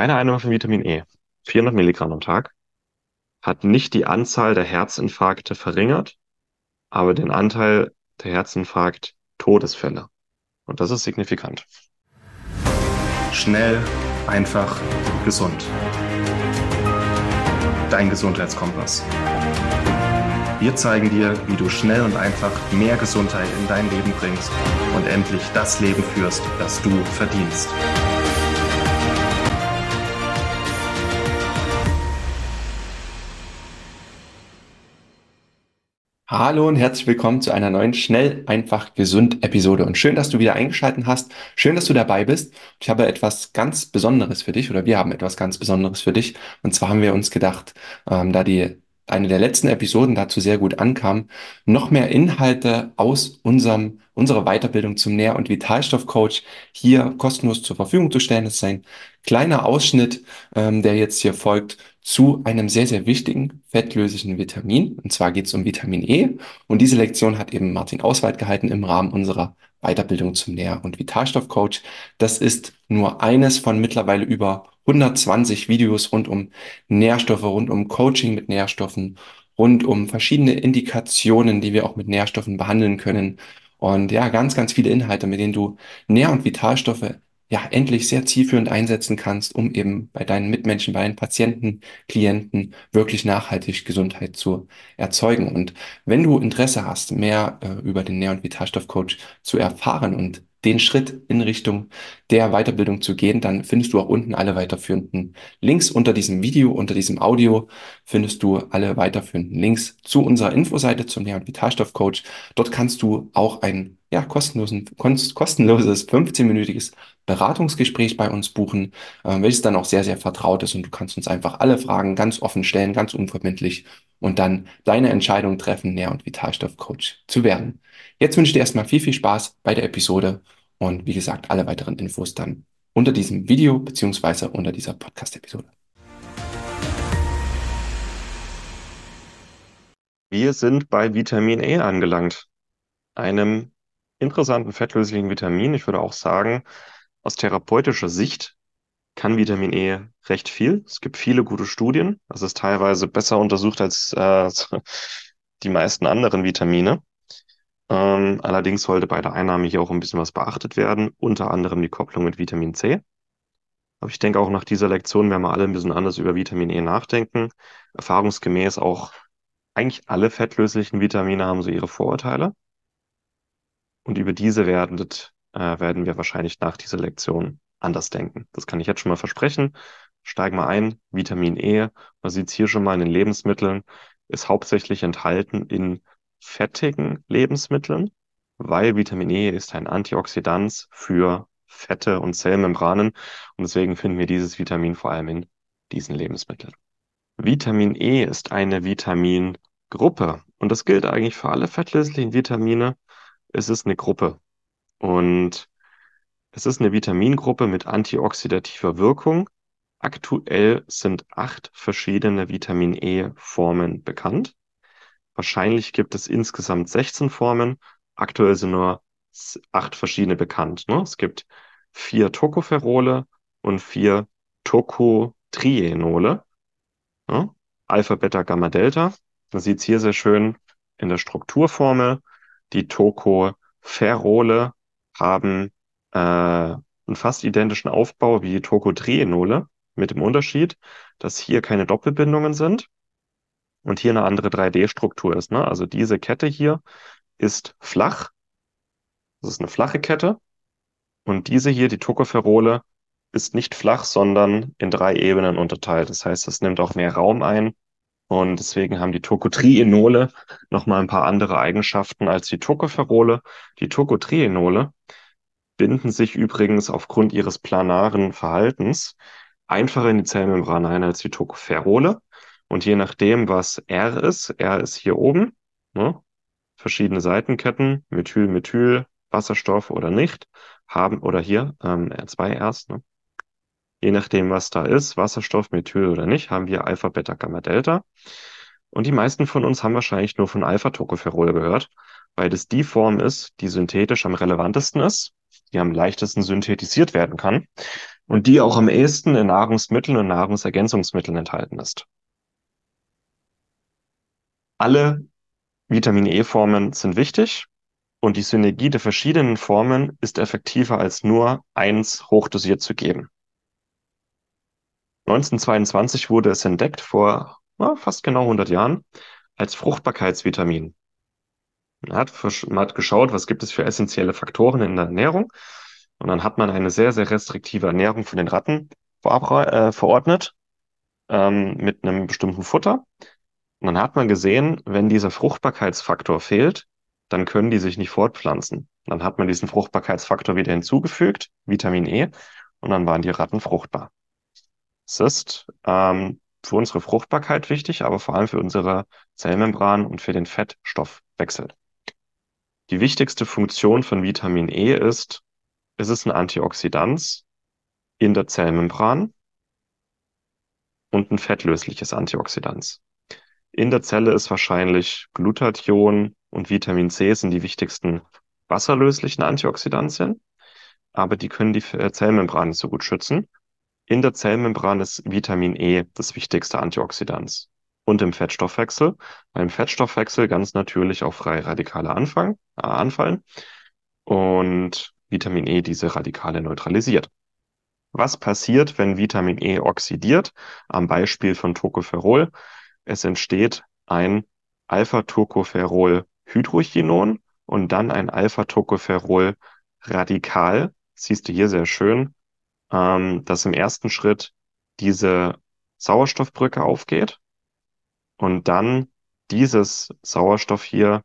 Eine Einnahme von Vitamin E, 400 Milligramm am Tag, hat nicht die Anzahl der Herzinfarkte verringert, aber den Anteil der Herzinfarkt-Todesfälle. Und das ist signifikant. Schnell, einfach, gesund. Dein Gesundheitskompass. Wir zeigen dir, wie du schnell und einfach mehr Gesundheit in dein Leben bringst und endlich das Leben führst, das du verdienst. Hallo und herzlich willkommen zu einer neuen Schnell, einfach, gesund Episode. Und schön, dass du wieder eingeschaltet hast. Schön, dass du dabei bist. Ich habe etwas ganz Besonderes für dich oder wir haben etwas ganz Besonderes für dich. Und zwar haben wir uns gedacht, ähm, da die eine der letzten Episoden dazu sehr gut ankam, noch mehr Inhalte aus unserem, unserer Weiterbildung zum Nähr- und Vitalstoffcoach hier kostenlos zur Verfügung zu stellen. Das ist ein kleiner Ausschnitt, ähm, der jetzt hier folgt zu einem sehr, sehr wichtigen fettlöslichen Vitamin. Und zwar geht es um Vitamin E. Und diese Lektion hat eben Martin Auswald gehalten im Rahmen unserer Weiterbildung zum Nähr- und Vitalstoffcoach. Das ist nur eines von mittlerweile über 120 Videos rund um Nährstoffe, rund um Coaching mit Nährstoffen, rund um verschiedene Indikationen, die wir auch mit Nährstoffen behandeln können. Und ja, ganz, ganz viele Inhalte, mit denen du Nähr- und Vitalstoffe ja endlich sehr zielführend einsetzen kannst, um eben bei deinen Mitmenschen, bei deinen Patienten, Klienten wirklich nachhaltig Gesundheit zu erzeugen. Und wenn du Interesse hast, mehr äh, über den Nähr- und Vitalstoffcoach zu erfahren und den Schritt in Richtung der Weiterbildung zu gehen, dann findest du auch unten alle weiterführenden Links unter diesem Video, unter diesem Audio findest du alle weiterführenden Links zu unserer Infoseite zum Nähr- und Vitalstoffcoach. Dort kannst du auch ein ja, kostenlosen, kostenloses 15-minütiges Beratungsgespräch bei uns buchen, äh, welches dann auch sehr, sehr vertraut ist und du kannst uns einfach alle Fragen ganz offen stellen, ganz unverbindlich und dann deine Entscheidung treffen, Nähr- und Vitalstoffcoach zu werden. Jetzt wünsche ich dir erstmal viel, viel Spaß bei der Episode und wie gesagt, alle weiteren Infos dann unter diesem Video beziehungsweise unter dieser Podcast-Episode. Wir sind bei Vitamin E angelangt, einem interessanten fettlöslichen Vitamin. Ich würde auch sagen, aus therapeutischer Sicht kann Vitamin E recht viel. Es gibt viele gute Studien. Das ist teilweise besser untersucht als äh, die meisten anderen Vitamine. Ähm, allerdings sollte bei der Einnahme hier auch ein bisschen was beachtet werden, unter anderem die Kopplung mit Vitamin C. Aber ich denke auch nach dieser Lektion werden wir alle ein bisschen anders über Vitamin E nachdenken. Erfahrungsgemäß auch eigentlich alle fettlöslichen Vitamine haben so ihre Vorurteile. Und über diese werden, äh, werden wir wahrscheinlich nach dieser Lektion anders denken. Das kann ich jetzt schon mal versprechen. Steigen wir ein. Vitamin E, man sieht es hier schon mal in den Lebensmitteln, ist hauptsächlich enthalten in fettigen Lebensmitteln, weil Vitamin E ist ein Antioxidant für Fette und Zellmembranen und deswegen finden wir dieses Vitamin vor allem in diesen Lebensmitteln. Vitamin E ist eine Vitamingruppe und das gilt eigentlich für alle fettlöslichen Vitamine. Es ist eine Gruppe und es ist eine Vitamingruppe mit antioxidativer Wirkung. Aktuell sind acht verschiedene Vitamin E-Formen bekannt. Wahrscheinlich gibt es insgesamt 16 Formen. Aktuell sind nur acht verschiedene bekannt. Ne? Es gibt vier Tocopherole und vier Tocotrienole. Ne? Alpha, Beta, Gamma, Delta. Man sieht es hier sehr schön in der Strukturformel. Die Tocopherole haben äh, einen fast identischen Aufbau wie Tocotrienole, mit dem Unterschied, dass hier keine Doppelbindungen sind und hier eine andere 3D-Struktur ist. Ne? Also diese Kette hier ist flach. Das ist eine flache Kette. Und diese hier, die Tocopherole, ist nicht flach, sondern in drei Ebenen unterteilt. Das heißt, es nimmt auch mehr Raum ein. Und deswegen haben die Tocotrienole nochmal ein paar andere Eigenschaften als die Tocopherole. Die Tocotrienole binden sich übrigens aufgrund ihres planaren Verhaltens einfacher in die Zellmembran ein als die Tocopherole. Und je nachdem, was R ist, R ist hier oben, ne, verschiedene Seitenketten, Methyl, Methyl, Wasserstoff oder nicht, haben, oder hier, ähm, R2 erst, ne? Je nachdem, was da ist, Wasserstoff, Methyl oder nicht, haben wir Alpha, Beta, Gamma, Delta. Und die meisten von uns haben wahrscheinlich nur von Alpha-Tocopherol gehört, weil das die Form ist, die synthetisch am relevantesten ist die am leichtesten synthetisiert werden kann. und die auch am ehesten in Nahrungsmitteln und Nahrungsergänzungsmitteln enthalten ist. Alle Vitamin E-Formen sind wichtig und die Synergie der verschiedenen Formen ist effektiver als nur eins hochdosiert zu geben. 1922 wurde es entdeckt, vor ja, fast genau 100 Jahren, als Fruchtbarkeitsvitamin. Man hat, man hat geschaut, was gibt es für essentielle Faktoren in der Ernährung. Und dann hat man eine sehr, sehr restriktive Ernährung von den Ratten äh, verordnet ähm, mit einem bestimmten Futter. Und dann hat man gesehen, wenn dieser Fruchtbarkeitsfaktor fehlt, dann können die sich nicht fortpflanzen. Dann hat man diesen Fruchtbarkeitsfaktor wieder hinzugefügt, Vitamin E, und dann waren die Ratten fruchtbar. Es ist ähm, für unsere Fruchtbarkeit wichtig, aber vor allem für unsere Zellmembran und für den Fettstoffwechsel. Die wichtigste Funktion von Vitamin E ist, es ist ein Antioxidant in der Zellmembran und ein fettlösliches Antioxidant. In der Zelle ist wahrscheinlich Glutathion und Vitamin C sind die wichtigsten wasserlöslichen Antioxidantien, aber die können die Zellmembran nicht so gut schützen. In der Zellmembran ist Vitamin E das wichtigste Antioxidant und im Fettstoffwechsel, weil im Fettstoffwechsel ganz natürlich auch freie Radikale anfangen, äh, anfallen und Vitamin E diese Radikale neutralisiert. Was passiert, wenn Vitamin E oxidiert? Am Beispiel von Tocopherol. Es entsteht ein Alpha-Tocopherol-Hydrochinon und dann ein Alpha-Tocopherol-Radikal. Siehst du hier sehr schön, ähm, dass im ersten Schritt diese Sauerstoffbrücke aufgeht und dann dieses Sauerstoff hier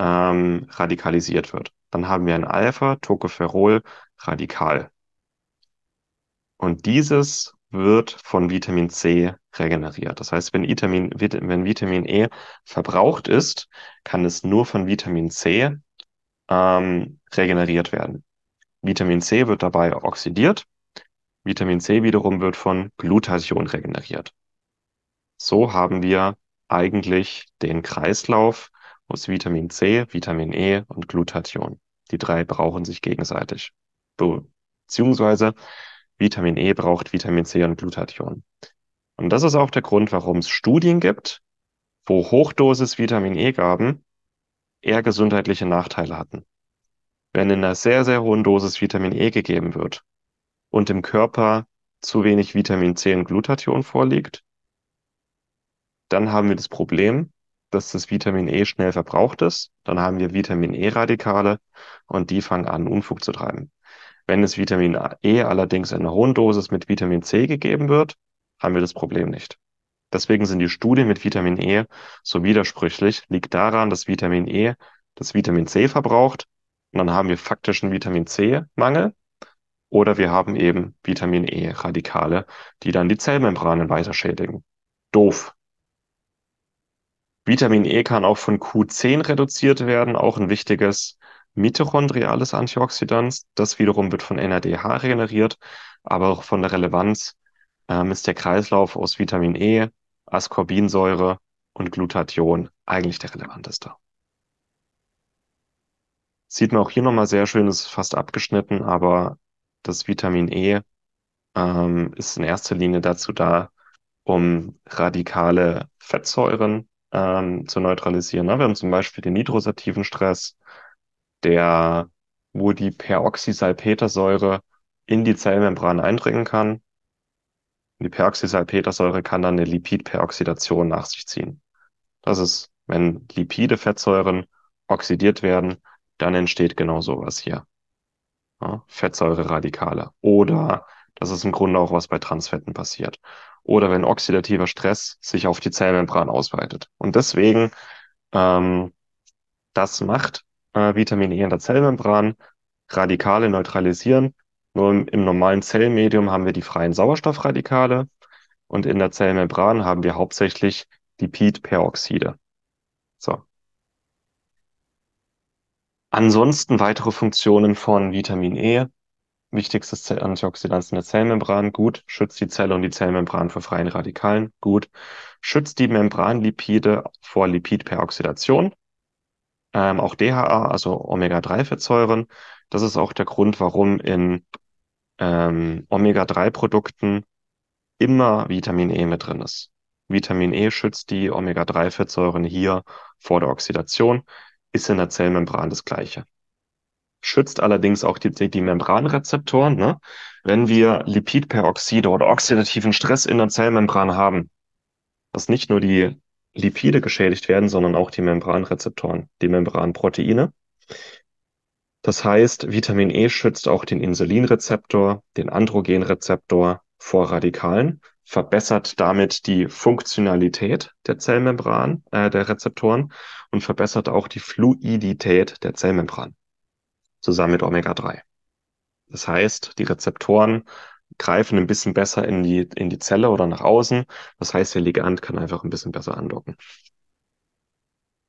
ähm, radikalisiert wird. Dann haben wir ein Alpha-Tocopherol-Radikal. Und dieses wird von Vitamin C regeneriert. Das heißt, wenn Vitamin, wenn Vitamin E verbraucht ist, kann es nur von Vitamin C ähm, regeneriert werden. Vitamin C wird dabei oxidiert. Vitamin C wiederum wird von Glutathion regeneriert. So haben wir eigentlich den Kreislauf aus Vitamin C, Vitamin E und Glutathion. Die drei brauchen sich gegenseitig. Beziehungsweise Vitamin E braucht Vitamin C und Glutathion. Und das ist auch der Grund, warum es Studien gibt, wo Hochdosis Vitamin E-Gaben eher gesundheitliche Nachteile hatten. Wenn in einer sehr, sehr hohen Dosis Vitamin E gegeben wird und im Körper zu wenig Vitamin C und Glutathion vorliegt, dann haben wir das Problem, dass das Vitamin E schnell verbraucht ist. Dann haben wir Vitamin E-Radikale und die fangen an, Unfug zu treiben. Wenn das Vitamin E allerdings in einer hohen Dosis mit Vitamin C gegeben wird, haben wir das Problem nicht. Deswegen sind die Studien mit Vitamin E so widersprüchlich. Liegt daran, dass Vitamin E das Vitamin C verbraucht und dann haben wir faktischen Vitamin C-Mangel. Oder wir haben eben Vitamin E-Radikale, die dann die Zellmembranen weiter schädigen. Doof. Vitamin E kann auch von Q10 reduziert werden, auch ein wichtiges mitochondriales Antioxidant. Das wiederum wird von NADH regeneriert, aber auch von der Relevanz ähm, ist der Kreislauf aus Vitamin E, Ascorbinsäure und Glutathion eigentlich der relevanteste. Sieht man auch hier nochmal sehr schön, ist fast abgeschnitten, aber das Vitamin E ähm, ist in erster Linie dazu da, um radikale Fettsäuren ähm, zu neutralisieren. Ne? Wir haben zum Beispiel den nitrosativen Stress, der, wo die Peroxysalpetersäure in die Zellmembran eindringen kann. Die Peroxysalpetersäure kann dann eine Lipidperoxidation nach sich ziehen. Das ist, wenn Lipide, Fettsäuren oxidiert werden, dann entsteht genau sowas hier. Ja, Fettsäureradikale. Oder das ist im Grunde auch was bei Transfetten passiert oder wenn oxidativer Stress sich auf die Zellmembran ausweitet. Und deswegen, ähm, das macht äh, Vitamin E in der Zellmembran, Radikale neutralisieren. Nur im, im normalen Zellmedium haben wir die freien Sauerstoffradikale und in der Zellmembran haben wir hauptsächlich Lipidperoxide. So. Ansonsten weitere Funktionen von Vitamin E Wichtigstes Antioxidant in der Zellmembran, gut. Schützt die Zelle und die Zellmembran vor freien Radikalen, gut. Schützt die Membranlipide vor Lipidperoxidation. Ähm, auch DHA, also Omega-3-Fettsäuren. Das ist auch der Grund, warum in ähm, Omega-3-Produkten immer Vitamin E mit drin ist. Vitamin E schützt die Omega-3-Fettsäuren hier vor der Oxidation, ist in der Zellmembran das Gleiche. Schützt allerdings auch die, die Membranrezeptoren. Ne? Wenn wir Lipidperoxide oder oxidativen Stress in der Zellmembran haben, dass nicht nur die Lipide geschädigt werden, sondern auch die Membranrezeptoren, die Membranproteine. Das heißt, Vitamin E schützt auch den Insulinrezeptor, den Androgenrezeptor vor Radikalen, verbessert damit die Funktionalität der Zellmembran, äh, der Rezeptoren und verbessert auch die Fluidität der Zellmembran zusammen mit Omega-3. Das heißt, die Rezeptoren greifen ein bisschen besser in die, in die Zelle oder nach außen. Das heißt, der Ligand kann einfach ein bisschen besser andocken.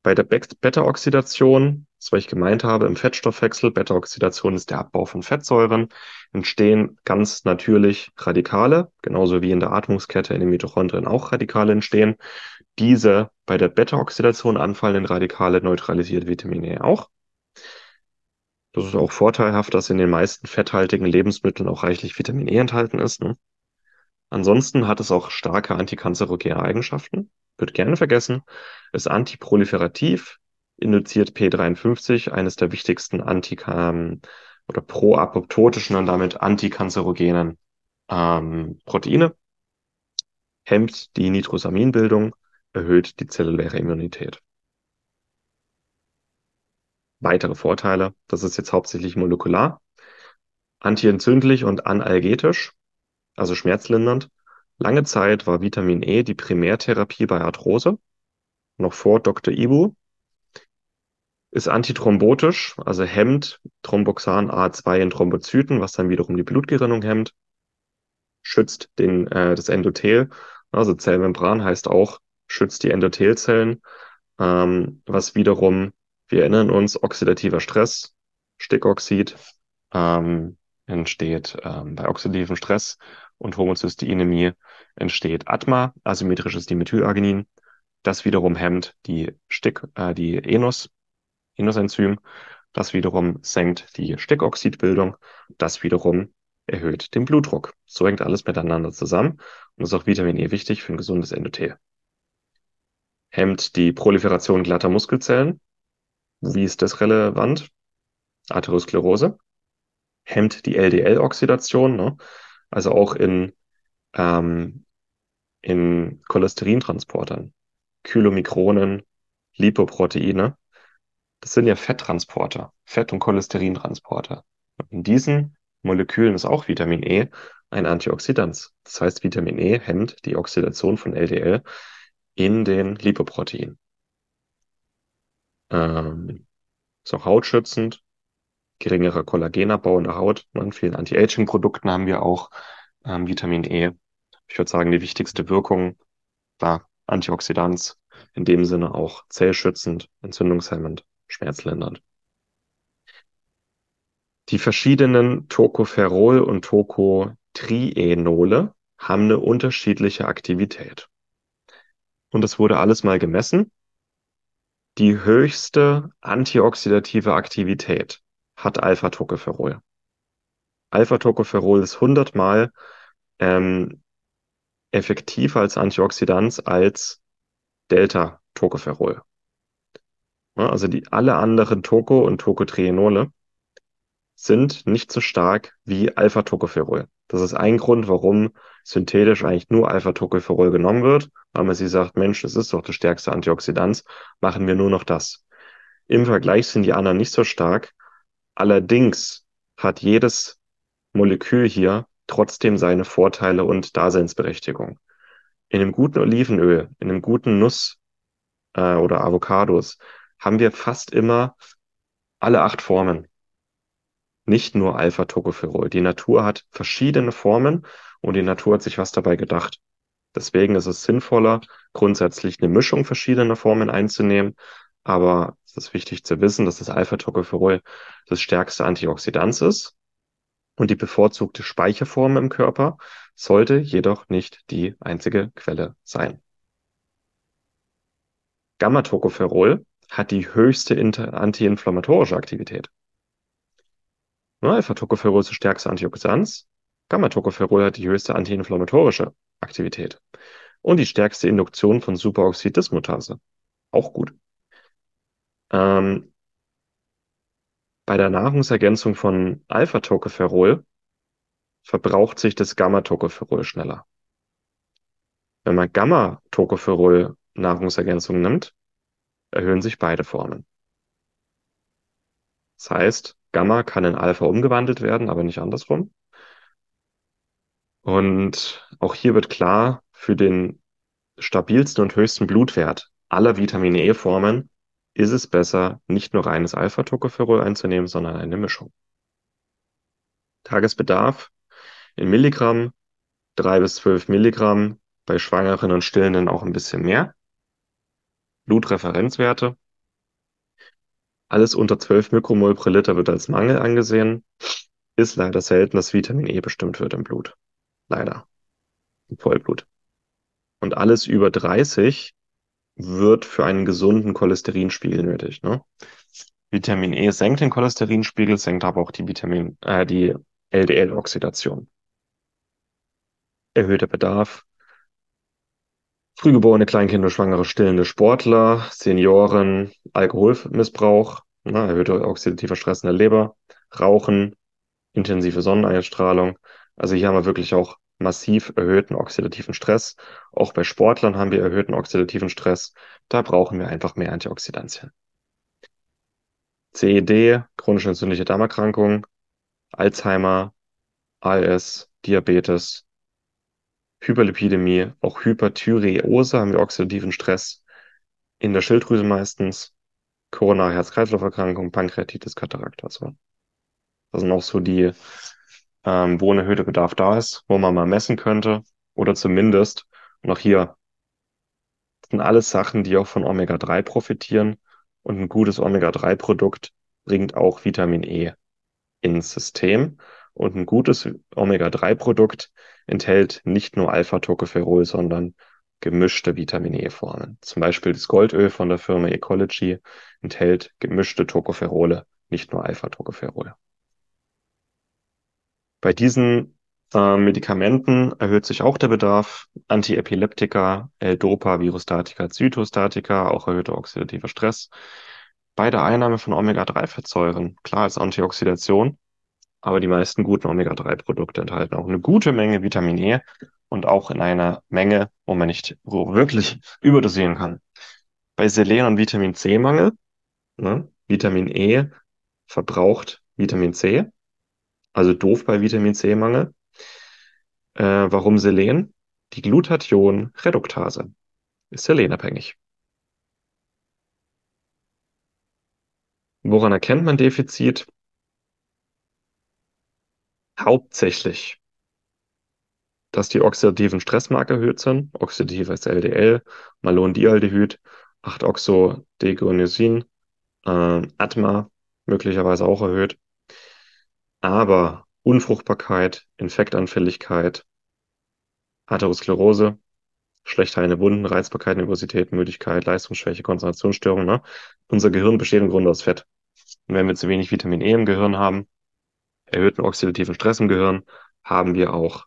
Bei der Beta-Oxidation, das was ich gemeint habe, im Fettstoffwechsel, Beta-Oxidation ist der Abbau von Fettsäuren, entstehen ganz natürlich Radikale, genauso wie in der Atmungskette in den Mitochondrien auch Radikale entstehen. Diese bei der Beta-Oxidation anfallenden Radikale neutralisiert Vitamin E auch. Das ist auch vorteilhaft, dass in den meisten fetthaltigen Lebensmitteln auch reichlich Vitamin E enthalten ist. Ne? Ansonsten hat es auch starke antikanzerogene Eigenschaften. Wird gerne vergessen. Ist antiproliferativ, induziert P53, eines der wichtigsten anti oder proapoptotischen und damit antikanzerogenen ähm, Proteine. Hemmt die Nitrosaminbildung, erhöht die zelluläre Immunität. Weitere Vorteile, das ist jetzt hauptsächlich molekular, antientzündlich und analgetisch, also schmerzlindernd. Lange Zeit war Vitamin E die Primärtherapie bei Arthrose, noch vor Dr. Ibu. Ist antithrombotisch, also hemmt Thromboxan A2 in Thrombozyten, was dann wiederum die Blutgerinnung hemmt. Schützt den, äh, das Endothel, also Zellmembran heißt auch, schützt die Endothelzellen, ähm, was wiederum wir erinnern uns, oxidativer Stress, Stickoxid ähm, entsteht ähm, bei oxidativem Stress und Homozysteinämie entsteht Atma, asymmetrisches Dimethylarginin. Das wiederum hemmt die Stick, äh, die Enos, Enosenzym. Das wiederum senkt die Stickoxidbildung. Das wiederum erhöht den Blutdruck. So hängt alles miteinander zusammen und ist auch Vitamin E wichtig für ein gesundes Endothel. Hemmt die Proliferation glatter Muskelzellen, wie ist das relevant? Arteriosklerose hemmt die LDL-Oxidation, ne? also auch in, ähm, in Cholesterintransportern, Chylomikronen, Lipoproteine. Das sind ja Fetttransporter, Fett- und Cholesterintransporter. In diesen Molekülen ist auch Vitamin E ein Antioxidant. Das heißt, Vitamin E hemmt die Oxidation von LDL in den Lipoproteinen. Ähm, ist auch hautschützend, geringerer Kollagenabbau in der Haut. In vielen Anti-Aging-Produkten haben wir auch ähm, Vitamin E. Ich würde sagen, die wichtigste Wirkung war Antioxidanz, in dem Sinne auch zellschützend, entzündungshemmend, schmerzlindernd. Die verschiedenen Tocopherol und Tocotrienole haben eine unterschiedliche Aktivität. Und das wurde alles mal gemessen die höchste antioxidative Aktivität hat Alpha-Tocopherol. Alpha-Tocopherol ist 100 Mal ähm, effektiver als Antioxidant als Delta-Tocopherol. Ja, also die alle anderen Toco- und Tocotrienole sind nicht so stark wie Alpha-Tocopherol. Das ist ein Grund, warum synthetisch eigentlich nur Alpha-Tocopherol genommen wird, weil man sie sagt, Mensch, das ist doch das stärkste Antioxidant, machen wir nur noch das. Im Vergleich sind die anderen nicht so stark. Allerdings hat jedes Molekül hier trotzdem seine Vorteile und Daseinsberechtigung. In einem guten Olivenöl, in einem guten Nuss äh, oder Avocados haben wir fast immer alle acht Formen nicht nur Alpha-Tocopherol. Die Natur hat verschiedene Formen und die Natur hat sich was dabei gedacht. Deswegen ist es sinnvoller, grundsätzlich eine Mischung verschiedener Formen einzunehmen. Aber es ist wichtig zu wissen, dass das Alpha-Tocopherol das stärkste Antioxidant ist und die bevorzugte Speicherform im Körper sollte jedoch nicht die einzige Quelle sein. Gamma-Tocopherol hat die höchste antiinflammatorische Aktivität. Ne, Alpha-Tocopherol ist das stärkste Antioxidant, Gamma-Tocopherol hat die höchste antiinflammatorische Aktivität und die stärkste Induktion von Superoxid-Dismutase. Auch gut. Ähm, bei der Nahrungsergänzung von Alpha-Tocopherol verbraucht sich das Gamma-Tocopherol schneller. Wenn man Gamma-Tocopherol Nahrungsergänzung nimmt, erhöhen sich beide Formen. Das heißt, Gamma kann in Alpha umgewandelt werden, aber nicht andersrum. Und auch hier wird klar, für den stabilsten und höchsten Blutwert aller Vitamin E-Formen ist es besser, nicht nur reines Alpha-Tocopherol einzunehmen, sondern eine Mischung. Tagesbedarf in Milligramm, drei bis zwölf Milligramm, bei Schwangeren und Stillenden auch ein bisschen mehr. Blutreferenzwerte. Alles unter 12 Mikromol pro Liter wird als Mangel angesehen. Ist leider selten, dass Vitamin E bestimmt wird im Blut. Leider. Im Vollblut. Und alles über 30 wird für einen gesunden Cholesterinspiegel nötig. Ne? Vitamin E senkt den Cholesterinspiegel, senkt aber auch die Vitamin, äh, die LDL-Oxidation. Erhöhter Bedarf. Frühgeborene Kleinkinder, Schwangere, stillende Sportler, Senioren, Alkoholmissbrauch, ne, erhöhter oxidativer Stress in der Leber, Rauchen, intensive Sonneneinstrahlung. Also hier haben wir wirklich auch massiv erhöhten oxidativen Stress. Auch bei Sportlern haben wir erhöhten oxidativen Stress. Da brauchen wir einfach mehr Antioxidantien. CED, chronische entzündliche Darmerkrankung, Alzheimer, ALS, Diabetes, Hyperlipidämie, auch Hyperthyreose haben wir oxidativen Stress in der Schilddrüse meistens, koronare Herz-Kreislauf-Erkrankung, Pankreatitis, Katarakt. Also das sind auch so die ähm, wo ein erhöhter Bedarf da ist, wo man mal messen könnte. Oder zumindest, auch hier sind alles Sachen, die auch von Omega-3 profitieren. Und ein gutes Omega-3-Produkt bringt auch Vitamin E ins System. Und ein gutes Omega-3-Produkt enthält nicht nur Alpha-Tocopherol, sondern gemischte Vitamin E-Formen. Zum Beispiel das Goldöl von der Firma Ecology enthält gemischte Tocopherole, nicht nur Alpha-Tocopherol. Bei diesen äh, Medikamenten erhöht sich auch der Bedarf. Antiepileptika, L-Dopa, Virostatika, Zytostatika, auch erhöhter oxidativer Stress. Bei der Einnahme von Omega-3-Fettsäuren, klar als Antioxidation, aber die meisten guten Omega-3-Produkte enthalten auch eine gute Menge Vitamin E und auch in einer Menge, wo man nicht wirklich überdosieren kann. Bei Selen- und Vitamin C-Mangel, ne, Vitamin E verbraucht Vitamin C, also doof bei Vitamin C-Mangel. Äh, warum Selen? Die Glutathion-Reduktase ist selenabhängig. Woran erkennt man Defizit? Hauptsächlich, dass die oxidativen Stressmarker erhöht sind. Oxidatives LDL, Malondialdehyd, 8-Oxodeguanosin, äh, ATMA möglicherweise auch erhöht. Aber Unfruchtbarkeit, Infektanfälligkeit, Atherosklerose, schlecht heilende Wunden, Reizbarkeit, Nervosität, Müdigkeit, Leistungsschwäche, Konzentrationsstörungen. Ne? Unser Gehirn besteht im Grunde aus Fett. Und wenn wir zu wenig Vitamin E im Gehirn haben, erhöhten oxidativen Stress im Gehirn, haben wir auch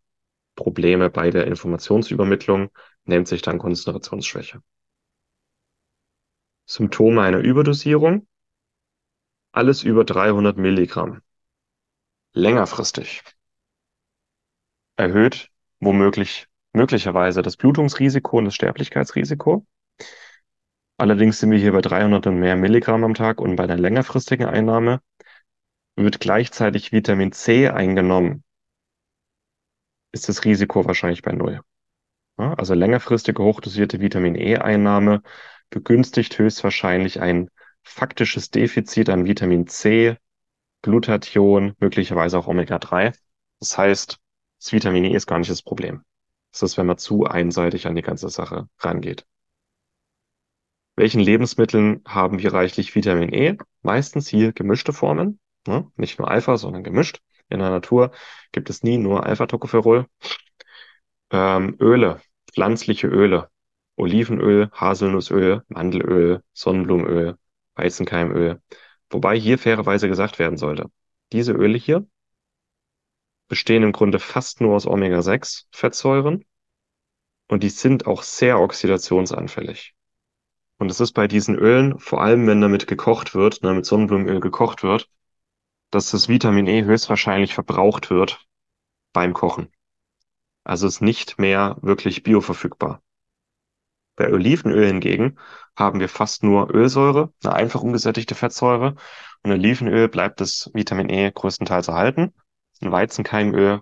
Probleme bei der Informationsübermittlung, nennt sich dann Konzentrationsschwäche. Symptome einer Überdosierung, alles über 300 Milligramm längerfristig erhöht womöglich möglicherweise das Blutungsrisiko und das Sterblichkeitsrisiko. Allerdings sind wir hier bei 300 und mehr Milligramm am Tag und bei einer längerfristigen Einnahme wird gleichzeitig Vitamin C eingenommen, ist das Risiko wahrscheinlich bei Null. Ja, also längerfristige hochdosierte Vitamin E-Einnahme begünstigt höchstwahrscheinlich ein faktisches Defizit an Vitamin C Glutathion, möglicherweise auch Omega-3. Das heißt, das Vitamin E ist gar nicht das Problem. Das ist, wenn man zu einseitig an die ganze Sache rangeht. Welchen Lebensmitteln haben wir reichlich Vitamin E? Meistens hier gemischte Formen, ne? nicht nur Alpha, sondern gemischt. In der Natur gibt es nie nur Alpha-Tocopherol. Ähm, Öle, pflanzliche Öle, Olivenöl, Haselnussöl, Mandelöl, Sonnenblumenöl, Weizenkeimöl. Wobei hier fairerweise gesagt werden sollte, diese Öle hier bestehen im Grunde fast nur aus Omega-6-Fettsäuren und die sind auch sehr oxidationsanfällig. Und es ist bei diesen Ölen, vor allem wenn damit gekocht wird, ne, mit Sonnenblumenöl gekocht wird, dass das Vitamin E höchstwahrscheinlich verbraucht wird beim Kochen. Also ist nicht mehr wirklich bioverfügbar. Bei Olivenöl hingegen haben wir fast nur Ölsäure, eine einfach ungesättigte Fettsäure. Und Olivenöl bleibt das Vitamin E größtenteils erhalten. In Weizenkeimöl,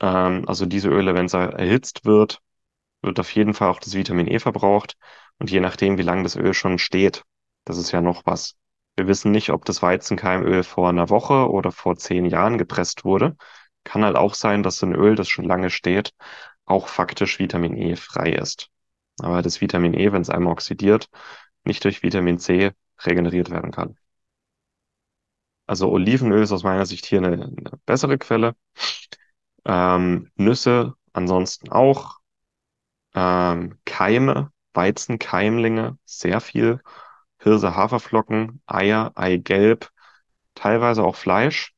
ähm, also diese Öle, wenn es erhitzt wird, wird auf jeden Fall auch das Vitamin E verbraucht. Und je nachdem, wie lange das Öl schon steht, das ist ja noch was. Wir wissen nicht, ob das Weizenkeimöl vor einer Woche oder vor zehn Jahren gepresst wurde. Kann halt auch sein, dass ein Öl, das schon lange steht, auch faktisch Vitamin E frei ist. Aber das Vitamin E, wenn es einmal oxidiert, nicht durch Vitamin C regeneriert werden kann. Also Olivenöl ist aus meiner Sicht hier eine, eine bessere Quelle. Ähm, Nüsse ansonsten auch. Ähm, Keime, Weizenkeimlinge, sehr viel. Hirse, Haferflocken, Eier, Eigelb, teilweise auch Fleisch.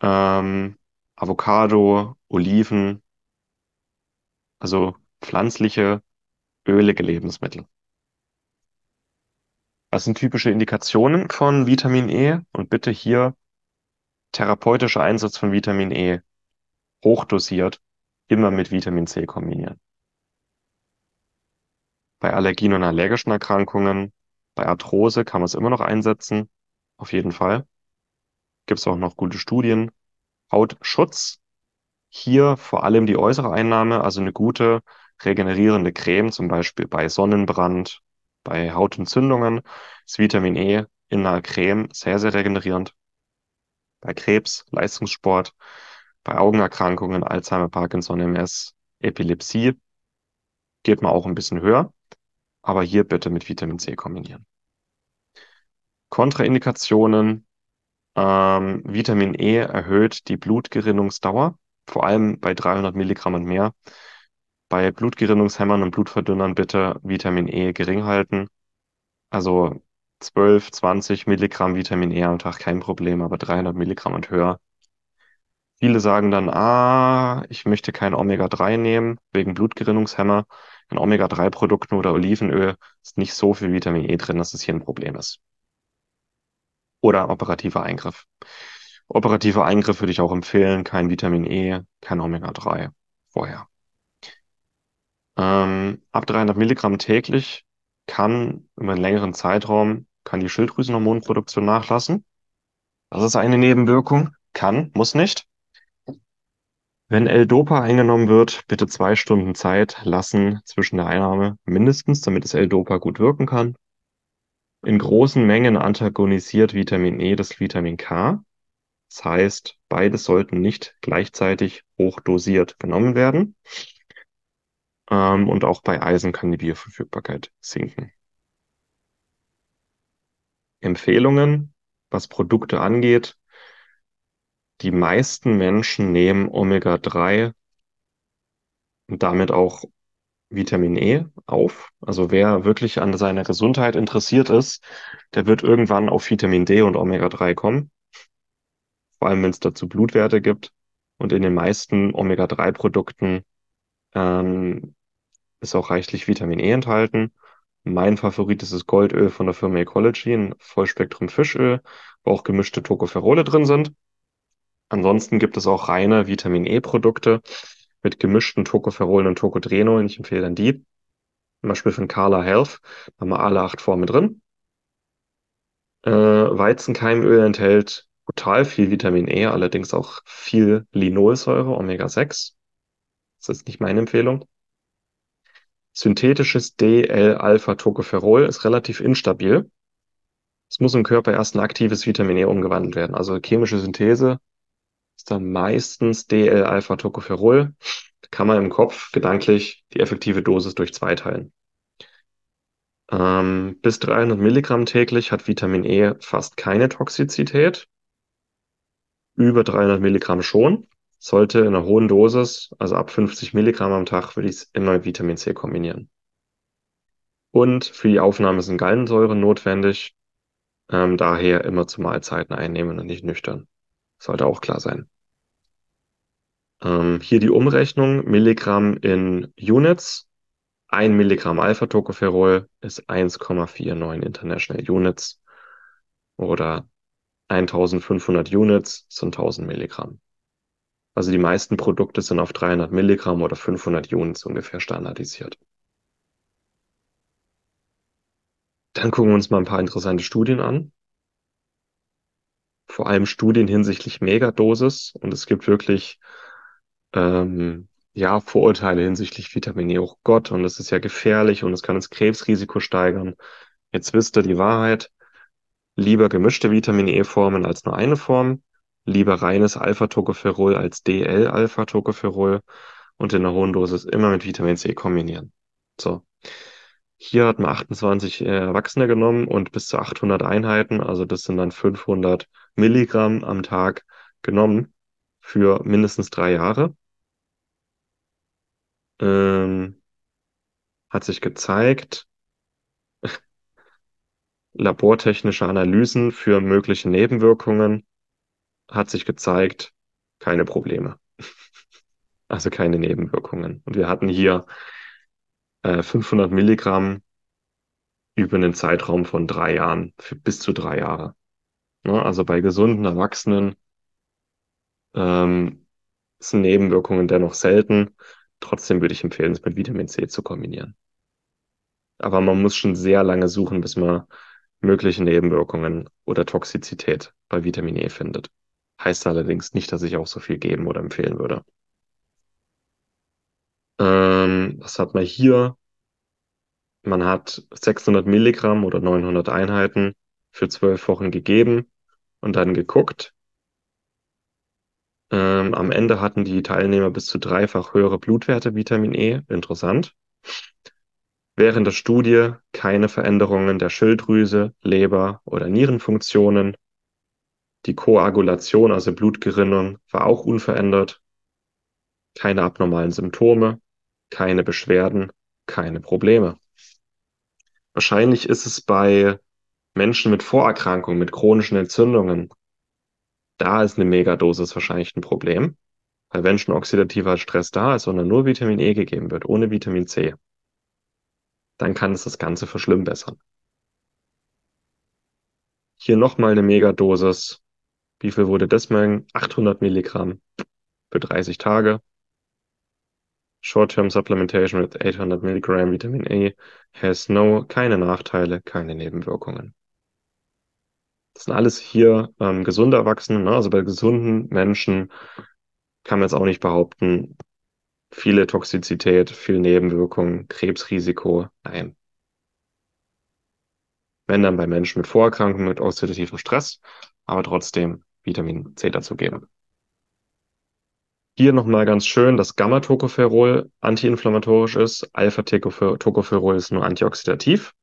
Ähm, Avocado, Oliven, also pflanzliche, ölige Lebensmittel. Was sind typische Indikationen von Vitamin E? Und bitte hier therapeutischer Einsatz von Vitamin E hochdosiert, immer mit Vitamin C kombinieren. Bei Allergien und allergischen Erkrankungen, bei Arthrose kann man es immer noch einsetzen, auf jeden Fall. Gibt es auch noch gute Studien. Hautschutz, hier vor allem die äußere Einnahme, also eine gute regenerierende Creme, zum Beispiel bei Sonnenbrand, bei Hautentzündungen, ist Vitamin E in einer Creme sehr, sehr regenerierend. Bei Krebs, Leistungssport, bei Augenerkrankungen, Alzheimer, Parkinson, MS, Epilepsie geht man auch ein bisschen höher, aber hier bitte mit Vitamin C kombinieren. Kontraindikationen, ähm, Vitamin E erhöht die Blutgerinnungsdauer, vor allem bei 300 Milligramm und mehr. Bei Blutgerinnungshemmern und Blutverdünnern bitte Vitamin E gering halten. Also 12, 20 Milligramm Vitamin E am Tag kein Problem, aber 300 Milligramm und höher. Viele sagen dann, ah, ich möchte kein Omega-3 nehmen, wegen Blutgerinnungshemmer. In Omega-3-Produkten oder Olivenöl ist nicht so viel Vitamin E drin, dass es hier ein Problem ist. Oder operativer Eingriff. Operativer Eingriff würde ich auch empfehlen, kein Vitamin E, kein Omega-3 vorher. Ähm, ab 300 Milligramm täglich kann über einen längeren Zeitraum kann die Schilddrüsenhormonproduktion nachlassen. Das ist eine Nebenwirkung. Kann, muss nicht. Wenn L-Dopa eingenommen wird, bitte zwei Stunden Zeit lassen zwischen der Einnahme mindestens, damit das L-Dopa gut wirken kann. In großen Mengen antagonisiert Vitamin E das Vitamin K. Das heißt, beides sollten nicht gleichzeitig hochdosiert genommen werden. Ähm, und auch bei Eisen kann die Bioverfügbarkeit sinken. Empfehlungen, was Produkte angeht. Die meisten Menschen nehmen Omega-3 und damit auch Vitamin E auf. Also wer wirklich an seiner Gesundheit interessiert ist, der wird irgendwann auf Vitamin D und Omega-3 kommen. Vor allem, wenn es dazu Blutwerte gibt. Und in den meisten Omega-3-Produkten ähm, ist auch reichlich Vitamin E enthalten. Mein Favorit ist das Goldöl von der Firma Ecology, ein Vollspektrum Fischöl, wo auch gemischte Tocopherole drin sind. Ansonsten gibt es auch reine Vitamin E-Produkte mit gemischten Tocopherolen und Tocodrenolen. Ich empfehle dann die. Zum Beispiel von Carla Health. Da haben wir alle acht Formen drin. Äh, Weizenkeimöl enthält total viel Vitamin E, allerdings auch viel Linolsäure, Omega-6. Das ist nicht meine Empfehlung. Synthetisches D-L-Alpha-Tocopherol ist relativ instabil. Es muss im Körper erst ein aktives Vitamin E umgewandelt werden. Also chemische Synthese dann meistens DL-Alpha-Tocopherol. Kann man im Kopf gedanklich die effektive Dosis durch zwei teilen. Ähm, bis 300 Milligramm täglich hat Vitamin E fast keine Toxizität. Über 300 Milligramm schon. Sollte in einer hohen Dosis, also ab 50 Milligramm am Tag, würde ich es immer mit Vitamin C kombinieren. Und für die Aufnahme sind Gallensäuren notwendig. Ähm, daher immer zu Mahlzeiten einnehmen und nicht nüchtern. Sollte auch klar sein. Ähm, hier die Umrechnung, Milligramm in Units. Ein Milligramm Alpha-Tocopherol ist 1,49 International Units oder 1500 Units sind 1000 Milligramm. Also die meisten Produkte sind auf 300 Milligramm oder 500 Units ungefähr standardisiert. Dann gucken wir uns mal ein paar interessante Studien an. Vor allem Studien hinsichtlich Megadosis und es gibt wirklich ähm, ja Vorurteile hinsichtlich Vitamin E. Oh Gott, und es ist ja gefährlich und es kann das Krebsrisiko steigern. Jetzt wisst ihr die Wahrheit. Lieber gemischte Vitamin E-Formen als nur eine Form. Lieber reines Alpha-Tocopherol als DL-Alpha-Tocopherol und in einer hohen Dosis immer mit Vitamin C kombinieren. So. Hier hat man 28 Erwachsene genommen und bis zu 800 Einheiten, also das sind dann 500 Milligramm am Tag genommen für mindestens drei Jahre. Ähm, hat sich gezeigt, labortechnische Analysen für mögliche Nebenwirkungen hat sich gezeigt, keine Probleme. Also keine Nebenwirkungen. Und wir hatten hier äh, 500 Milligramm über einen Zeitraum von drei Jahren, bis zu drei Jahre. Ne? Also bei gesunden Erwachsenen ähm, sind Nebenwirkungen dennoch selten. Trotzdem würde ich empfehlen, es mit Vitamin C zu kombinieren. Aber man muss schon sehr lange suchen, bis man mögliche Nebenwirkungen oder Toxizität bei Vitamin E findet. Heißt allerdings nicht, dass ich auch so viel geben oder empfehlen würde. Ähm, was hat man hier? Man hat 600 Milligramm oder 900 Einheiten für zwölf Wochen gegeben und dann geguckt. Ähm, am Ende hatten die Teilnehmer bis zu dreifach höhere Blutwerte Vitamin E. Interessant. Während der Studie keine Veränderungen der Schilddrüse, Leber oder Nierenfunktionen. Die Koagulation, also Blutgerinnung, war auch unverändert. Keine abnormalen Symptome, keine Beschwerden, keine Probleme. Wahrscheinlich ist es bei Menschen mit Vorerkrankungen, mit chronischen Entzündungen, da ist eine Megadosis wahrscheinlich ein Problem. Weil wenn schon oxidativer Stress da ist, sondern nur Vitamin E gegeben wird, ohne Vitamin C, dann kann es das Ganze verschlimmbessern. Hier nochmal eine Megadosis. Wie viel wurde das mengen? 800 Milligramm für 30 Tage. Short-term supplementation with 800 Milligramm Vitamin A has no, keine Nachteile, keine Nebenwirkungen. Das sind alles hier ähm, gesunde Erwachsene. Ne? Also bei gesunden Menschen kann man jetzt auch nicht behaupten, viele Toxizität, viel Nebenwirkungen, Krebsrisiko. Nein. Wenn dann bei Menschen mit Vorerkrankungen, mit oxidativem Stress, aber trotzdem Vitamin C dazu geben. Hier nochmal ganz schön, dass Gamma-Tocopherol antiinflammatorisch ist. Alpha-Tocopherol ist nur antioxidativ.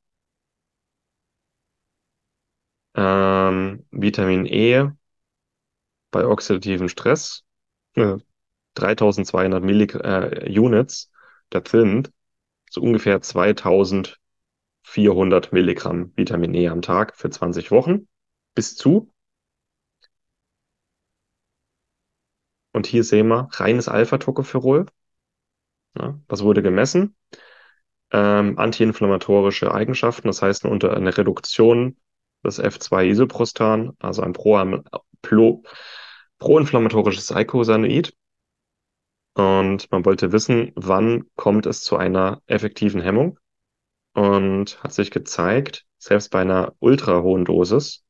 Ähm, Vitamin E bei oxidativem Stress. Äh, 3200 Millig äh, Units, der sind so ungefähr 2400 Milligramm Vitamin E am Tag für 20 Wochen bis zu. Und hier sehen wir reines Alpha-Tocopherol. Ja, was wurde gemessen? Ähm, antiinflammatorische Eigenschaften, das heißt unter eine Reduktion des F2-Isoprostan, also ein pro, pro, proinflammatorisches Eicosanoid. Und man wollte wissen, wann kommt es zu einer effektiven Hemmung. Und hat sich gezeigt, selbst bei einer ultra hohen Dosis,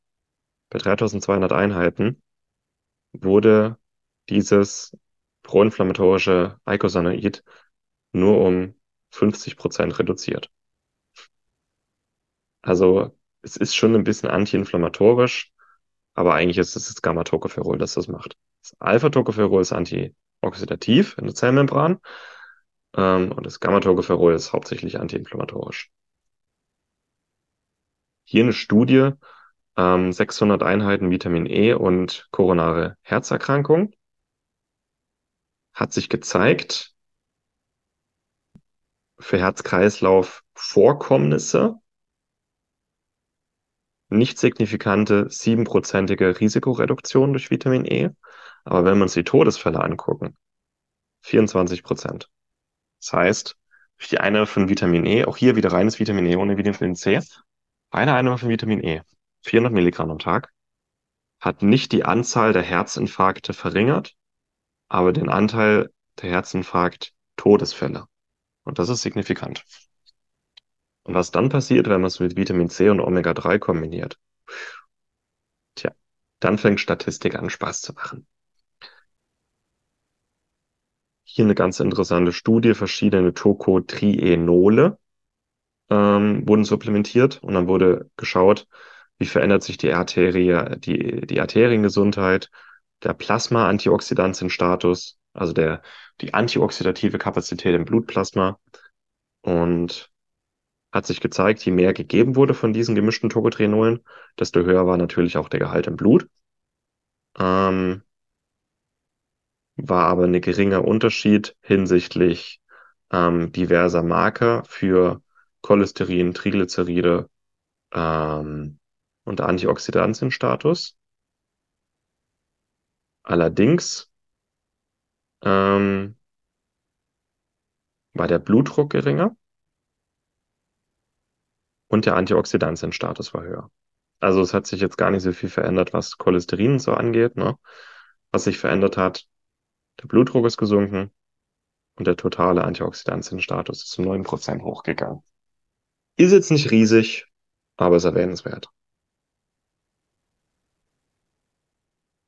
bei 3200 Einheiten, wurde dieses proinflammatorische Eicosanoid nur um 50 Prozent reduziert. Also es ist schon ein bisschen antiinflammatorisch, aber eigentlich ist es das Gamma-Tocopherol, das das macht. Das Alpha-Tocopherol ist anti oxidativ in der Zellmembran. Ähm, und das Gamma-Tocopherol ist hauptsächlich antiinflammatorisch. Hier eine Studie, ähm, 600 Einheiten Vitamin E und koronare Herzerkrankung. Hat sich gezeigt, für Herz-Kreislauf-Vorkommnisse nicht signifikante siebenprozentige Risikoreduktion durch Vitamin E. Aber wenn wir uns die Todesfälle angucken, 24 Prozent. Das heißt, durch die Einnahme von Vitamin E, auch hier wieder reines Vitamin E ohne Vitamin C, eine Einnahme von Vitamin E, 400 Milligramm am Tag, hat nicht die Anzahl der Herzinfarkte verringert, aber den Anteil der Herzinfarkt-Todesfälle. Und das ist signifikant. Und was dann passiert, wenn man es mit Vitamin C und Omega-3 kombiniert? Tja, dann fängt Statistik an, Spaß zu machen. Hier eine ganz interessante Studie, verschiedene Tocotrienole ähm, wurden supplementiert und dann wurde geschaut, wie verändert sich die Arterie, die, die Arteriengesundheit, der Plasma-Antioxidantienstatus, also der, die antioxidative Kapazität im Blutplasma. Und hat sich gezeigt, je mehr gegeben wurde von diesen gemischten Tocotrienolen, desto höher war natürlich auch der Gehalt im Blut. Ähm, war aber ein geringer Unterschied hinsichtlich ähm, diverser Marker für Cholesterin, Triglyceride ähm, und Antioxidantienstatus. Allerdings ähm, war der Blutdruck geringer und der Antioxidantienstatus war höher. Also es hat sich jetzt gar nicht so viel verändert, was Cholesterin so angeht. Ne? Was sich verändert hat, der Blutdruck ist gesunken und der totale Antioxidantienstatus ist um 9% hochgegangen. Ist jetzt nicht riesig, aber ist erwähnenswert.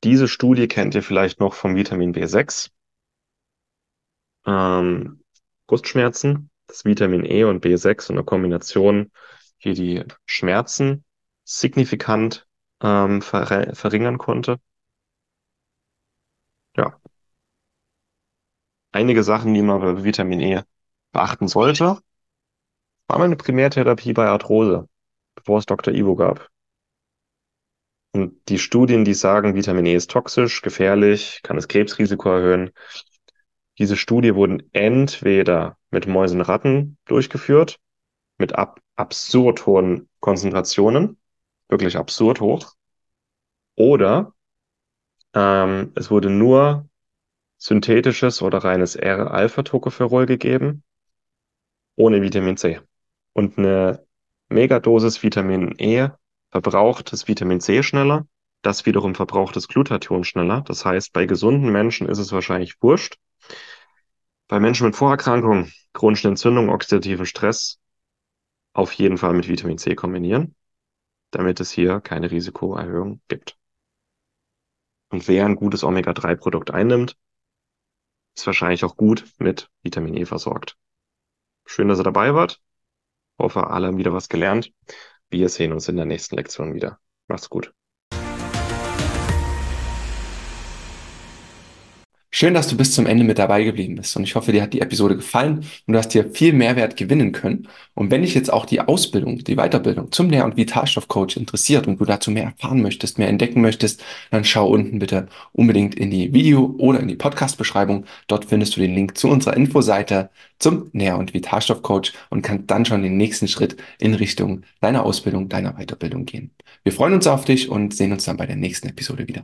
Diese Studie kennt ihr vielleicht noch vom Vitamin B6. Ähm, Brustschmerzen, das Vitamin E und B6 und eine Kombination hier die Schmerzen signifikant ähm, ver verringern konnte. Ja. Einige Sachen, die man bei Vitamin E beachten sollte. War mal eine Primärtherapie bei Arthrose, bevor es Dr. Ivo gab. Und die Studien, die sagen, Vitamin E ist toxisch, gefährlich, kann das Krebsrisiko erhöhen. Diese Studie wurden entweder mit Mäusen-Ratten durchgeführt, mit ab absurd hohen Konzentrationen, wirklich absurd hoch, oder ähm, es wurde nur synthetisches oder reines R-Alpha-Tocopherol gegeben, ohne Vitamin C. Und eine Megadosis Vitamin E verbraucht das Vitamin C schneller, das wiederum verbraucht das Glutathion schneller. Das heißt, bei gesunden Menschen ist es wahrscheinlich wurscht. Bei Menschen mit Vorerkrankungen, chronischen Entzündungen, oxidativen Stress auf jeden Fall mit Vitamin C kombinieren, damit es hier keine Risikoerhöhung gibt. Und wer ein gutes Omega-3-Produkt einnimmt, ist wahrscheinlich auch gut mit Vitamin E versorgt. Schön, dass ihr dabei wart. Hoffe, alle haben wieder was gelernt. Wir sehen uns in der nächsten Lektion wieder. Macht's gut. Schön, dass du bis zum Ende mit dabei geblieben bist und ich hoffe, dir hat die Episode gefallen und du hast hier viel Mehrwert gewinnen können. Und wenn dich jetzt auch die Ausbildung, die Weiterbildung zum Nähr- und Vitalstoffcoach interessiert und du dazu mehr erfahren möchtest, mehr entdecken möchtest, dann schau unten bitte unbedingt in die Video- oder in die Podcast-Beschreibung. Dort findest du den Link zu unserer Infoseite zum Nähr- und Vitalstoffcoach und kannst dann schon den nächsten Schritt in Richtung deiner Ausbildung, deiner Weiterbildung gehen. Wir freuen uns auf dich und sehen uns dann bei der nächsten Episode wieder.